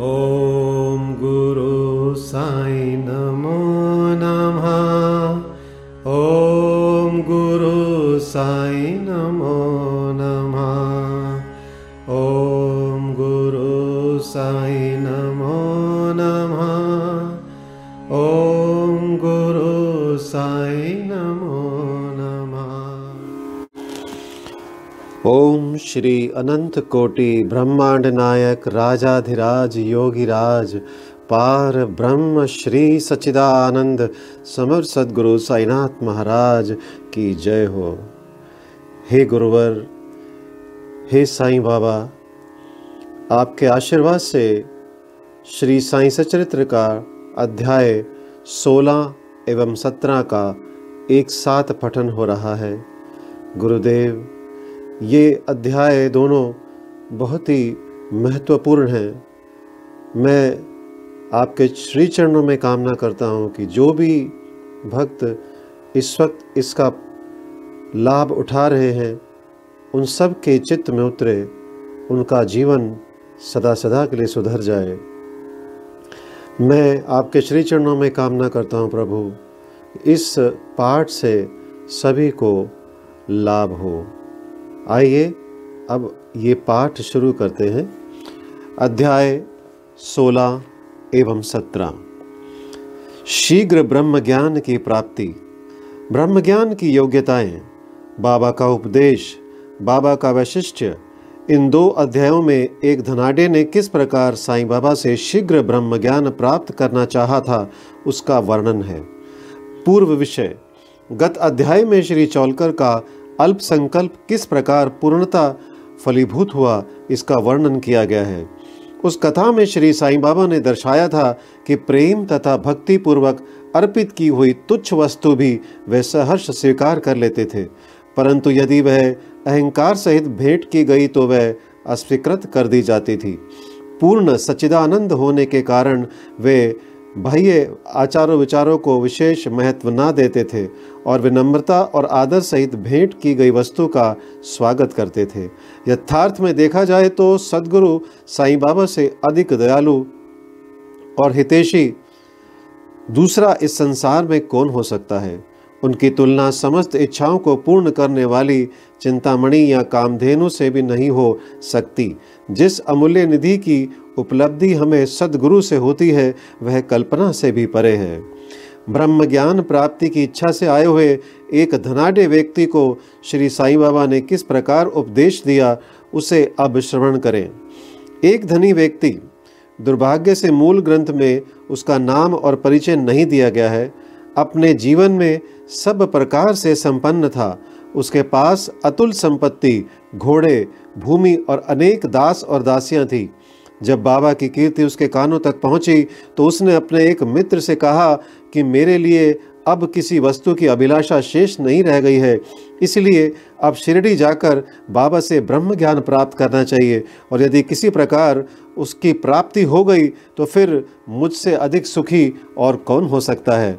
Oh. ओम श्री अनंत कोटि ब्रह्मांड नायक राजाधिराज योगिराज, पार ब्रह्म श्री सच्चिदानंद, समर सदगुरु साईनाथ महाराज की जय हो। हे गुरुवर, हे साईं बाबा, आपके आशीर्वाद से श्री साईं सचरित्र का अध्याय 16 एवं 17 का एक साथ पठन हो रहा है। गुरुदेव ये अध्याय दोनों बहुत ही महत्वपूर्ण हैं। मैं आपके श्री चरणों में कामना करता हूँ कि जो भी भक्त इस वक्त इसका लाभ उठा रहे हैं, उन सब के चित्त में उतरे, उनका जीवन सदा सदा के लिए सुधर जाए। मैं आपके श्री चरणों में कामना करता हूँ प्रभु, इस पाठ से सभी को लाभ हो। आइए, अब ये पाठ शुरू करते हैं। अध्याय 16 एवं 17 शीघ्र ब्रह्म ज्ञान की प्राप्ति। ब्रह्म ज्ञान की योग्यताएँ, बाबा का उपदेश, बाबा का वैशिष्ट्य इन दो अध्यायों में एक धनाडे ने किस प्रकार साईं बाबा से शीघ्र ब्रह्म ज्ञान प्राप्त करना चाहा था, उसका वर्णन है। पूर्व विषय। गत अध्याय में श्री चौलकर का अल्प संकल्प किस प्रकार पूर्णता फलीभूत हुआ, इसका वर्णन किया गया है। उस कथा में श्री साईं बाबा ने दर्शाया था कि प्रेम तथा भक्ति पूर्वक अर्पित की हुई तुच्छ वस्तु भी वे सहर्ष स्वीकार कर लेते थे। परंतु यदि वह अहंकार सहित भेंट की गई तो वह अस्वीकृत कर दी जाती थी। पूर्ण सच्चिदानंद होने के कारण वे बाह्य आचारों विचारों को विशेष महत्व न देते थे और विनम्रता और आदर सहित भेंट की गई वस्तु का स्वागत करते थे। यथार्थ में देखा जाए तो सदगुरु साईं बाबा से अधिक दयालु और हितेशी। दूसरा इस संसार में कौन हो सकता है? उनकी तुलना समस्त इच्छाओं को पूर्ण करने वाली चिंतामणि या कामधेनु से भी नहीं हो सकती। जिस अमूल्य निधि की उपलब्धि हमें सदगुरु से होती है, वह कल्पना से भी परे है। ब्रह्म ज्ञान प्राप्ति की इच्छा से आए हुए एक धनाढ़ व्यक्ति को श्री साईं बाबा ने किस प्रकार उपदेश दिया, उसे अब श्रवण करें। एक धनी व्यक्ति, दुर्भाग्य से मूल ग्रंथ में उसका नाम और परिचय नहीं दिया गया है, अपने जीवन में सब प्रकार से संपन्न था, उसके पास अतुल संपत्ति, घोड़े, भूमि और अनेक दास और दासियाँ थी। जब बाबा की कीर्ति उसके कानों तक पहुँची तो उसने अपने एक मित्र से कहा कि मेरे लिए अब किसी वस्तु की अभिलाषा शेष नहीं रह गई है। इसलिए अब शिरडी जाकर बाबा से ब्रह्म ज्ञान प्राप्त करना चाहिए। और यदि किसी प्रकार उसकी प्राप्ति हो गई तो फिर मुझसे अधिक सुखी और कौन हो सकता है?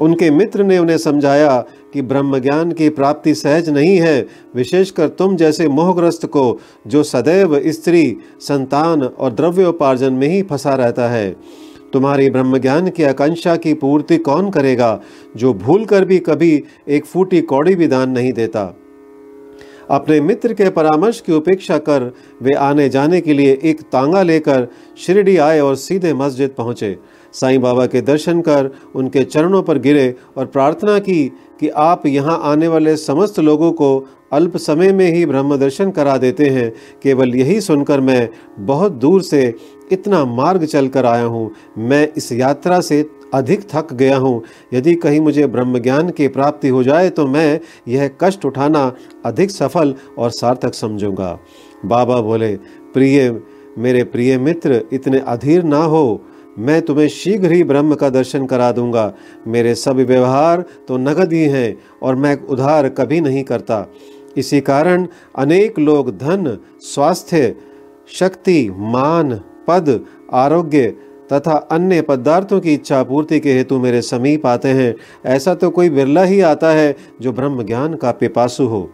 उनके मित्र ने उन्हें समझाया कि ब्रह्म ज्ञान की प्राप्ति सहज नहीं है, विशेषकर तुम जैसे मोहग्रस्त को, जो सदैव स्त्री, संतान और द्रव्योपार्जन में ही फंसा रहता है। तुम्हारी ब्रह्म ज्ञान की आकांक्षा की पूर्ति कौन करेगा, जो भूल कर भी कभी एक फूटी कौड़ी भी दान नहीं देता? अपने मित्र के परामर्श की उपेक्षा कर, वे आने जाने के लिए एक तांगा लेकर शिरडी आए और सीधे मस्जिद पहुँचे। साईं बाबा के दर्शन कर उनके चरणों पर गिरे और प्रार्थना की कि आप यहाँ आने वाले समस्त लोगों को अल्प समय में ही ब्रह्म दर्शन करा देते हैं। केवल यही सुनकर मैं बहुत दूर से इतना मार्ग चल कर आया हूँ। मैं इस यात्रा से अधिक थक गया हूँ। यदि कहीं मुझे ब्रह्म ज्ञान की प्राप्ति हो जाए तो मैं यह कष्ट उठाना अधिक सफल और सार्थक समझूँगा। बाबा बोले, प्रिय, मेरे प्रिय मित्र, इतने अधीर ना हो। मैं तुम्हें शीघ्र ही ब्रह्म का दर्शन करा दूँगा। मेरे सब व्यवहार तो नगद ही हैं और मैं उधार कभी नहीं करता। इसी कारण अनेक लोग धन, स्वास्थ्य, शक्ति, मान, पद, आरोग्य तथा अन्य पदार्थों की इच्छा पूर्ति के हेतु मेरे समीप आते हैं। ऐसा तो कोई बिरला ही आता है जो ब्रह्म ज्ञान का पिपासु हो।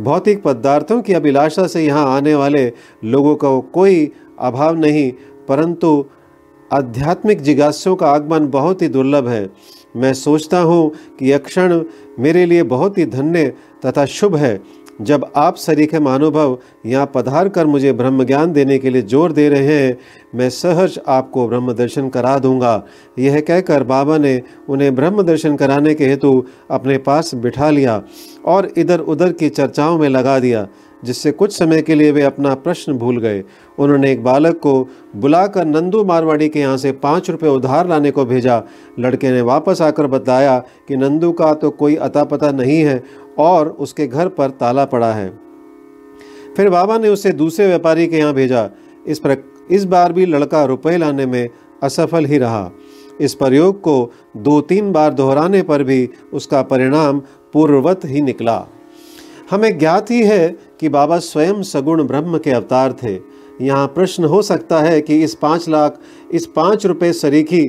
भौतिक पदार्थों की अभिलाषा से यहाँ आने वाले लोगों को कोई अभाव नहीं, परंतु आध्यात्मिक जिज्ञासुओं का आगमन बहुत ही दुर्लभ है। मैं सोचता हूँ कि यह क्षण मेरे लिए बहुत ही धन्य तथा शुभ है। जब आप सरीखे महानुभव यहाँ पधार कर मुझे ब्रह्म ज्ञान देने के लिए ज़ोर दे रहे हैं, मैं सहर्ष आपको ब्रह्म दर्शन करा दूँगा। यह कहकर बाबा ने उन्हें ब्रह्म दर्शन कराने के हेतु अपने पास बिठा लिया और इधर उधर की चर्चाओं में लगा दिया। जिससे कुछ समय के लिए वे अपना प्रश्न भूल गए। उन्होंने एक बालक को बुलाकर नंदू मारवाड़ी के यहाँ से पाँच रुपये उधार लाने को भेजा। लड़के ने वापस आकर बताया कि नंदू का तो कोई अता पता नहीं है और उसके घर पर ताला पड़ा है। फिर बाबा ने उसे दूसरे व्यापारी के यहाँ भेजा। इस पर, इस बार भी लड़का रुपए लाने में असफल ही रहा। इस प्रयोग को दो तीन बार दोहराने पर भी उसका परिणाम पूर्ववत ही निकला। हमें ज्ञात ही है कि बाबा स्वयं सगुण ब्रह्म के अवतार थे। यहाँ प्रश्न हो सकता है कि इस पाँच लाख, इस पाँच रुपये सरीखी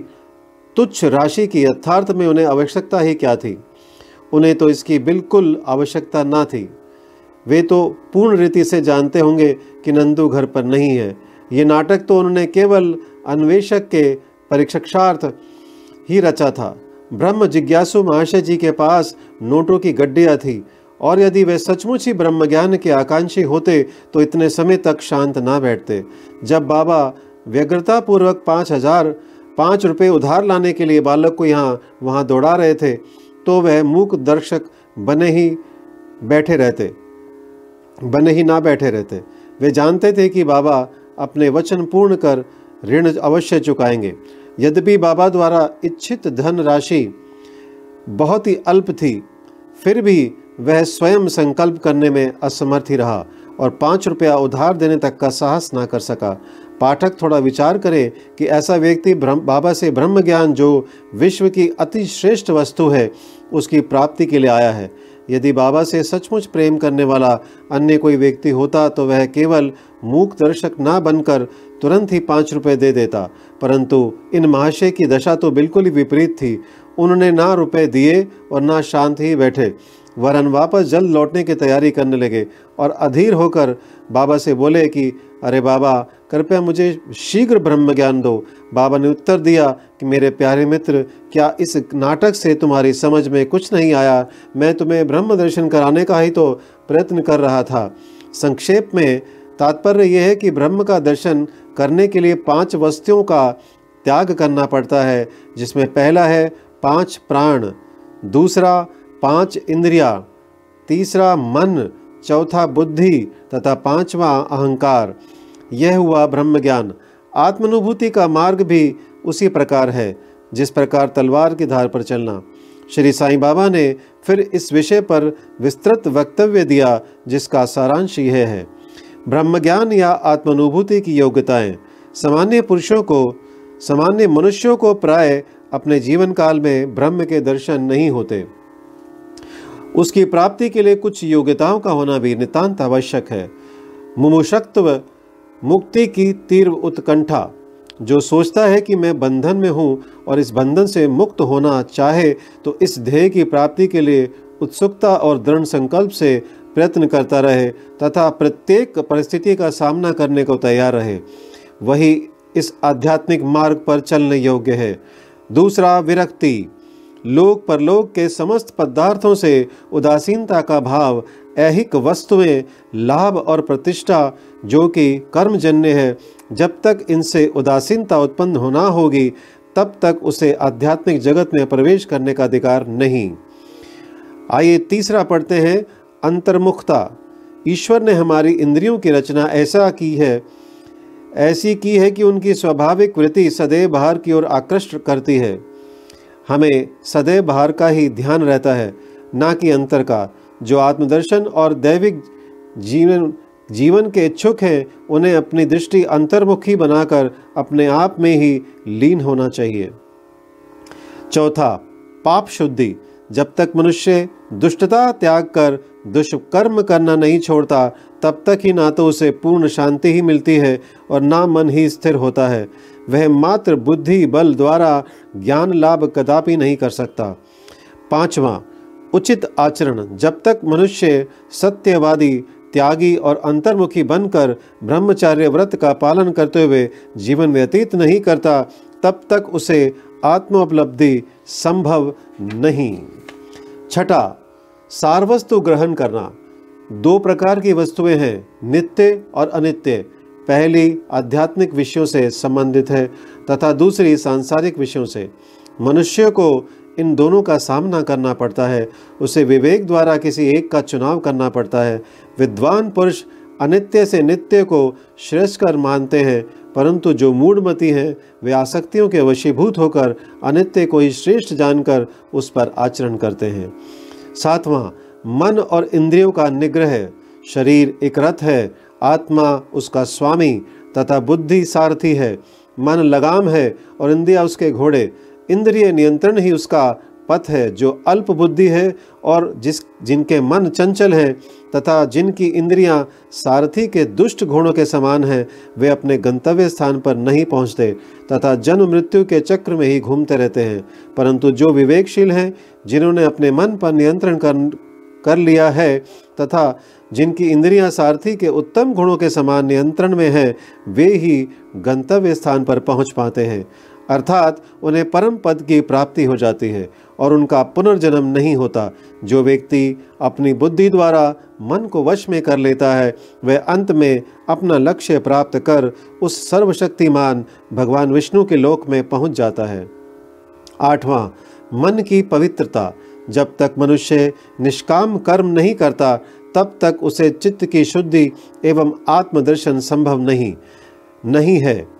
तुच्छ राशि की यथार्थ में उन्हें आवश्यकता ही क्या थी? उन्हें तो इसकी बिल्कुल आवश्यकता ना थी। वे तो पूर्ण रीति से जानते होंगे कि नंदू घर पर नहीं है। ये नाटक तो उन्होंने केवल अन्वेषक के परीक्षार्थ ही रचा था। ब्रह्म जिज्ञासु महाशय जी के पास नोटों की गड्डियाँ थी। और यदि वे सचमुच ही ब्रह्म ज्ञान के आकांक्षी होते तो इतने समय तक शांत ना बैठते। जब बाबा व्यग्रतापूर्वक पाँच हज़ार, पाँच रुपये उधार लाने के लिए बालक को यहाँ, वहाँ दौड़ा रहे थे तो वह मूक दर्शक बने ही बैठे रहते। बने ही ना बैठे रहते। वे जानते थे कि बाबा अपने वचन पूर्ण कर ऋण अवश्य चुकाएँगे। यद्यपि बाबा द्वारा इच्छित धन राशि बहुत ही अल्प थी, फिर भी वह स्वयं संकल्प करने में असमर्थ ही रहा और पाँच रुपया उधार देने तक का साहस ना कर सका। पाठक थोड़ा विचार करे कि ऐसा व्यक्ति ब्रह्म, बाबा से ब्रह्म ज्ञान जो विश्व की अति श्रेष्ठ वस्तु है, उसकी प्राप्ति के लिए आया है। यदि बाबा से सचमुच प्रेम करने वाला अन्य कोई व्यक्ति होता तो वह केवल मूक दर्शक ना बनकर तुरंत ही पाँच रुपये दे देता। परंतु इन महाशय की दशा तो बिल्कुल ही विपरीत थी। उन्होंने ना रुपए दिए और ना शांत ही बैठे। वरन वापस जल्द लौटने की तैयारी करने लगे और अधीर होकर बाबा से बोले कि, अरे बाबा, कृपया मुझे शीघ्र ब्रह्म ज्ञान दो। बाबा ने उत्तर दिया कि, मेरे प्यारे मित्र, क्या इस नाटक से तुम्हारी समझ में कुछ नहीं आया? मैं तुम्हें ब्रह्म दर्शन कराने का ही तो प्रयत्न कर रहा था। संक्षेप में, तात्पर्य यह है कि ब्रह्म का दर्शन करने के लिए पाँच वस्तुओं का त्याग करना पड़ता है, जिसमें पहला है पाँच प्राण, दूसरा पाँच इंद्रिया, तीसरा मन, चौथा बुद्धि तथा पांचवा अहंकार। यह हुआ ब्रह्म ज्ञान आत्मानुभूति का मार्ग भी उसी प्रकार है, जिस प्रकार तलवार की धार पर चलना। श्री साईं बाबा ने फिर इस विषय पर विस्तृत वक्तव्य दिया, जिसका सारांश यह है। ब्रह्म ज्ञान या आत्मानुभूति की योग्यताएँ। सामान्य पुरुषों को, सामान्य मनुष्यों को प्राय अपने जीवन काल में ब्रह्म के दर्शन नहीं होते। उसकी प्राप्ति के लिए कुछ योग्यताओं का होना भी नितांत आवश्यक है। मुमुशक्त्व मुक्ति की तीव्र उत्कंठा, जो सोचता है कि मैं बंधन में हूँ और इस बंधन से मुक्त होना चाहे तो इस ध्येय की प्राप्ति के लिए उत्सुकता और दृढ़ संकल्प से प्रयत्न करता रहे तथा प्रत्येक परिस्थिति का सामना करने को तैयार रहे। वही इस आध्यात्मिक मार्ग पर चलने योग्य है। दूसरा, विरक्ति। लोक परलोक के समस्त पदार्थों से उदासीनता का भाव, ऐहिक वस्तुएँ, लाभ और प्रतिष्ठा, जो कि कर्मजन्य है, जब तक इनसे उदासीनता उत्पन्न होना होगी, तब तक उसे आध्यात्मिक जगत में प्रवेश करने का अधिकार नहीं। आइए तीसरा पढ़ते हैं, अंतर्मुखता। ईश्वर ने हमारी इंद्रियों की रचना ऐसा की है, ऐसी की है कि उनकी स्वाभाविक वृत्ति सदैव बाहर की ओर आकृष्ट करती है। हमें सदैव बाहर का ही ध्यान रहता है, ना कि अंतर का। जो आत्मदर्शन और दैविक जीवन जीवन के इच्छुक हैं, उन्हें अपनी दृष्टि अंतर्मुखी बनाकर अपने आप में ही लीन होना चाहिए। चौथा, पाप शुद्धि। जब तक मनुष्य दुष्टता त्याग कर, दुष्कर्म करना नहीं छोड़ता, तब तक ही ना तो उसे पूर्ण शांति ही मिलती है और ना मन ही स्थिर होता है। वह मात्र बुद्धि बल द्वारा ज्ञान लाभ कदापि नहीं कर सकता। पांचवा, उचित आचरण। जब तक मनुष्य सत्यवादी, त्यागी और अंतर्मुखी बनकर ब्रह्मचार्य व्रत का पालन करते हुए जीवन व्यतीत नहीं करता, तब तक उसे आत्मोपलब्धि संभव नहीं। छठा, सारवस्तु ग्रहण करना। दो प्रकार की वस्तुएँ हैं, नित्य और अनित्य। पहली, आध्यात्मिक विषयों से संबंधित है, तथा दूसरी, सांसारिक विषयों से। मनुष्य को इन दोनों का सामना करना पड़ता है, उसे विवेक द्वारा किसी एक का चुनाव करना पड़ता है। विद्वान पुरुष अनित्य से नित्य को श्रेष्ठ कर मानते हैं परंतु जो मूढ़मती हैं, वे आसक्तियों के वशीभूत होकर अनित्य को ही श्रेष्ठ जानकर उस पर आचरण करते हैं। सातवां, मन और इंद्रियों का निग्रह। शरीर एक रथ है, आत्मा उसका स्वामी तथा बुद्धि सारथी है। मन लगाम है और इंद्रिया उसके घोड़े, इंद्रिय नियंत्रण ही उसका पथ है, जो अल्प बुद्धि है और जिस, जिनके मन चंचल हैं तथा जिनकी इंद्रियाँ सारथी के दुष्ट घोड़ों के समान हैं, वे अपने गंतव्य स्थान पर नहीं पहुँचते तथा जन्म मृत्यु के चक्र में ही घूमते रहते हैं। परंतु जो विवेकशील हैं, जिन्होंने अपने मन पर नियंत्रण कर कर लिया है तथा जिनकी इंद्रियाँ सारथी के उत्तम गुणों के समान नियंत्रण में हैं, वे ही गंतव्य स्थान पर पहुँच पाते हैं। अर्थात उन्हें परम पद की प्राप्ति हो जाती है और उनका पुनर्जन्म नहीं होता। जो व्यक्ति अपनी बुद्धि द्वारा मन को वश में कर लेता है, वह अंत में अपना लक्ष्य प्राप्त कर उस सर्वशक्तिमान भगवान विष्णु के लोक में पहुँच जाता है। आठवां, मन की पवित्रता। जब तक मनुष्य निष्काम कर्म नहीं करता, तब तक उसे चित्त की शुद्धि एवं आत्मदर्शन संभव नहीं नहीं है।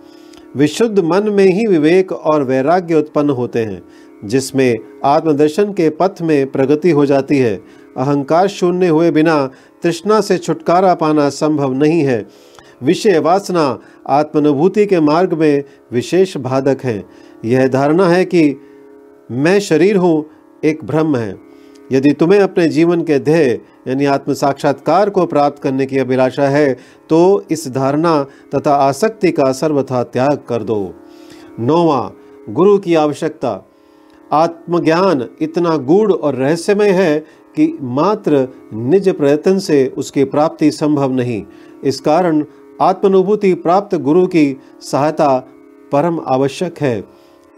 विशुद्ध मन में ही विवेक और वैराग्य उत्पन्न होते हैं, जिसमें आत्मदर्शन के पथ में प्रगति हो जाती है। अहंकार शून्य हुए बिना तृष्णा से छुटकारा पाना संभव नहीं है। विषय वासना आत्मानुभूति के मार्ग में विशेष बाधक है। यह धारणा है कि मैं शरीर हूँ, एक भ्रम है। यदि तुम्हें अपने जीवन के ध्येय, यानी आत्म साक्षात्कार को प्राप्त करने की अभिलाषा है तो इस धारणा तथा आसक्ति का सर्वथा त्याग कर दो। नौवा, गुरु की आवश्यकता। आत्मज्ञान इतना गूढ़ और रहस्यमय है कि मात्र निज प्रयत्न से उसकी प्राप्ति संभव नहीं। इस कारण आत्मानुभूति प्राप्त गुरु की सहायता परम आवश्यक है।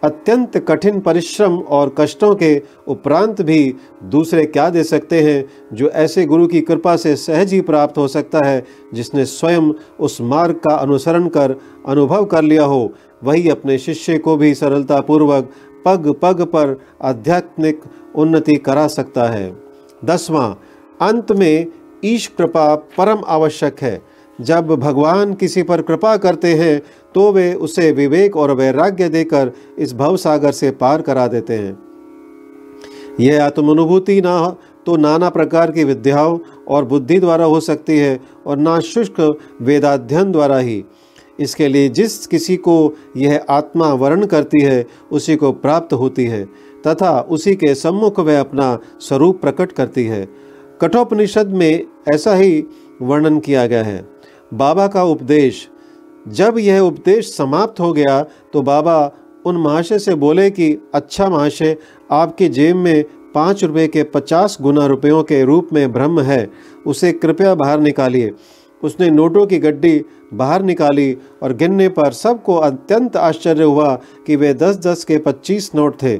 अत्यंत कठिन परिश्रम और कष्टों के उपरांत भी दूसरे क्या दे सकते हैं जो ऐसे गुरु की कृपा से सहज ही प्राप्त हो सकता है, जिसने स्वयं उस मार्ग का अनुसरण कर, अनुभव कर लिया हो। वही अपने शिष्य को भी सरलतापूर्वक पग पग पर आध्यात्मिक उन्नति करा सकता है। दसवां, अंत में ईश कृपा परम आवश्यक है। जब भगवान किसी पर कृपा करते हैं तो वे उसे विवेक और वैराग्य देकर इस भव सागर से पार करा देते हैं। यह आत्मानुभूति ना तो नाना प्रकार की विद्याओं और बुद्धि द्वारा हो सकती है और ना शुष्क वेदाध्ययन द्वारा ही। इसके लिए जिस किसी को यह आत्मा वर्ण करती है, उसी को प्राप्त होती है, तथा उसी के सम्मुख वह अपना स्वरूप प्रकट करती है। कठोपनिषद में ऐसा ही वर्णन किया गया है। बाबा का उपदेश। जब यह उपदेश समाप्त हो गया तो बाबा उन महाशय से बोले कि अच्छा महाशय आपके जेब में पाँच रुपये के पचास गुना रुपयों के रूप में ब्रह्म है, उसे कृपया बाहर निकालिए। उसने नोटों की गड्डी बाहर निकाली और गिनने पर सबको अत्यंत आश्चर्य हुआ कि वे दस दस के पच्चीस नोट थे।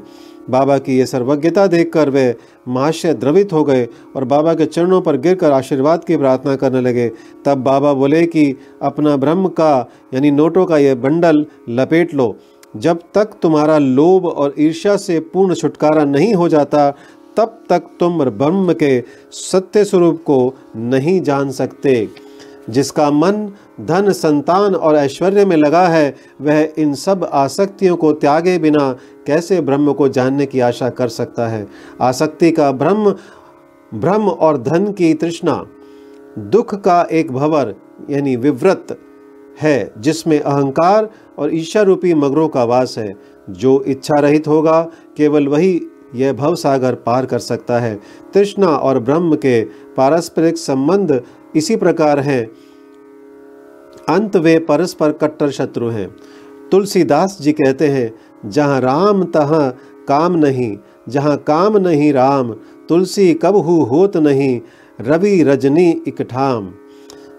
बाबा की ये सर्वज्ञता देखकर वे महाशय द्रवित हो गए और बाबा के चरणों पर गिरकर आशीर्वाद की प्रार्थना करने लगे। तब बाबा बोले कि अपना ब्रह्म का, यानी नोटों का यह बंडल लपेट लो। जब तक तुम्हारा लोभ और ईर्ष्या से पूर्ण छुटकारा नहीं हो जाता, तब तक तुम ब्रह्म के सत्य स्वरूप को नहीं जान सकते। जिसका मन, धन, संतान और ऐश्वर्य में लगा है, वह इन सब आसक्तियों को त्यागे बिना कैसे ब्रह्म को जानने की आशा कर सकता है? आसक्ति का ब्रह्म ब्रह्म और धन की तृष्णा, दुख का एक भवर, यानी विव्रत, है, जिसमें अहंकार और ईशा रूपी मगरों का वास है। जो इच्छा रहित होगा, केवल वही यह भव सागर पार कर सकता है। तृष्णा और ब्रह्म के पारस्परिक संबंध इसी प्रकार हैं। अंत वे परस्पर कट्टर शत्रु हैं। तुलसीदास जी कहते हैं जहाँ राम, तहाँ काम नहीं। जहाँ काम नहीं राम, तुलसी कब हु होत नहीं। रवि रजनी इकठाम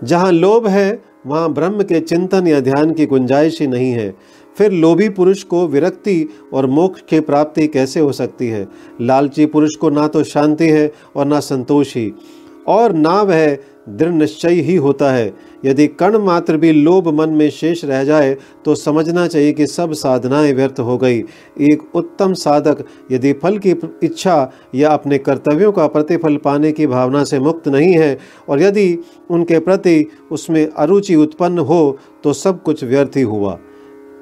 जहाँ लोभ है, वहाँ ब्रह्म के चिंतन या ध्यान की गुंजाइश ही नहीं है। फिर लोभी पुरुष को विरक्ति और मोक्ष की प्राप्ति कैसे हो सकती है? लालची पुरुष को ना तो शांति है और ना संतोष। ही और ना वह दृढ़ निश्चय ही होता है। यदि कण मात्र भी लोभ मन में शेष रह जाए तो समझना चाहिए कि सब साधनाएँ व्यर्थ हो गई। एक उत्तम साधक यदि फल की इच्छा या अपने कर्तव्यों का प्रतिफल पाने की भावना से मुक्त नहीं है, और यदि उनके प्रति उसमें अरुचि उत्पन्न हो तो सब कुछ व्यर्थ ही हुआ।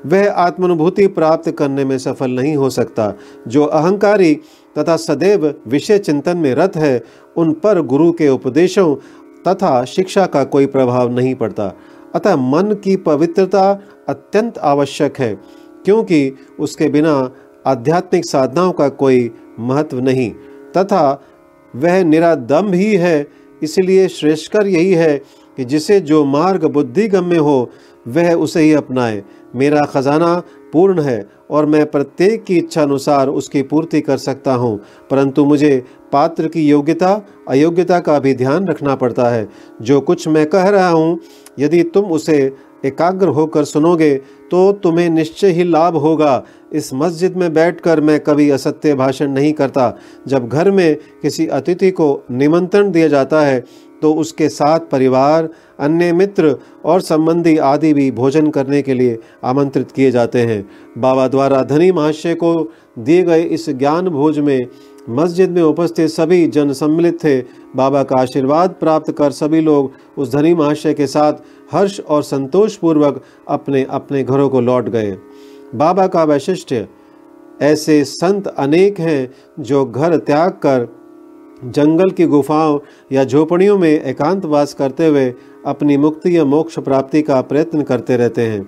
वह आत्मानुभूति प्राप्त करने में सफल नहीं हो सकता। जो अहंकारी तथा सदैव विषय चिंतन में रत है, उन पर गुरु के उपदेशों तथा शिक्षा का कोई प्रभाव नहीं पड़ता। अतः मन की पवित्रता अत्यंत आवश्यक है, क्योंकि उसके बिना आध्यात्मिक साधनाओं का कोई महत्व नहीं, तथा वह निरादम्भ ही है। इसलिए श्रेष्ठकर यही है कि जिसे जो मार्ग बुद्धिगम्य हो, वह उसे ही अपनाए। मेरा खजाना पूर्ण है और मैं प्रत्येक की इच्छा अनुसार उसकी पूर्ति कर सकता हूँ। परंतु मुझे पात्र की योग्यता, अयोग्यता का भी ध्यान रखना पड़ता है। जो कुछ मैं कह रहा हूँ, यदि तुम उसे एकाग्र होकर सुनोगे तो तुम्हें निश्चय ही लाभ होगा। इस मस्जिद में बैठकर मैं कभी असत्य भाषण नहीं करता। जब घर में किसी अतिथि को निमंत्रण दिया जाता है तो उसके साथ परिवार, अन्य मित्र और संबंधी आदि भी भोजन करने के लिए आमंत्रित किए जाते हैं। बाबा द्वारा धनी महाशय को दिए गए इस ज्ञान भोज में मस्जिद में उपस्थित सभी जन सम्मिलित थे। बाबा का आशीर्वाद प्राप्त कर सभी लोग उस धनी महाशय के साथ हर्ष और संतोष पूर्वक अपने अपने घरों को लौट गए। बाबा का वैशिष्ट्य ऐसे संत अनेक हैं जो घर त्याग कर जंगल की गुफाओं या झोपड़ियों में एकांतवास करते हुए अपनी मुक्ति या मोक्ष प्राप्ति का प्रयत्न करते रहते हैं।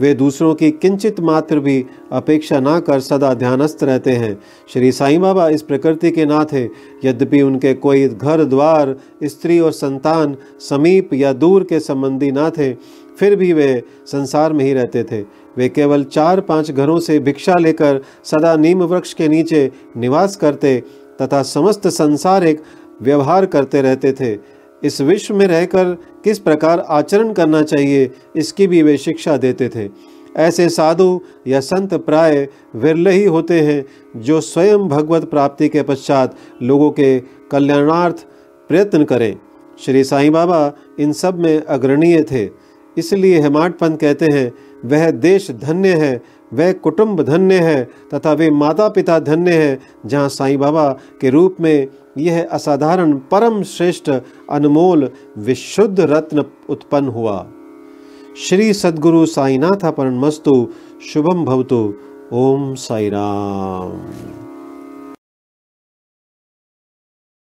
वे दूसरों की किंचित मात्र भी अपेक्षा ना कर सदा ध्यानस्थ रहते हैं। श्री साईं बाबा इस प्रकृति के ना थे यद्यपि उनके कोई घर, द्वार, स्त्री और संतान समीप या दूर के संबंधी ना थे, फिर भी वे संसार में ही रहते थे। वे केवल चार पाँच घरों से भिक्षा लेकर सदा नीम वृक्ष के नीचे निवास करते तथा समस्त संसारिक व्यवहार करते रहते थे। इस विश्व में रहकर किस प्रकार आचरण करना चाहिए, इसकी भी वे शिक्षा देते थे। ऐसे साधु या संत प्राय विरल ही होते हैं, जो स्वयं भगवत प्राप्ति के पश्चात लोगों के कल्याणार्थ प्रयत्न करें। श्री साईं बाबा इन सब में अग्रणीय थे। इसलिए हेमाड पंत कहते हैं, वह देश धन्य है वह कुटुंब धन्य है तथा वे माता पिता धन्य है, जहाँ साईं बाबा के रूप में यह असाधारण परम श्रेष्ठ अनमोल विशुद्ध रत्न उत्पन्न हुआ। श्री सदगुरु साईनाथ मस्तु शुभम भवतु। ओम साई राम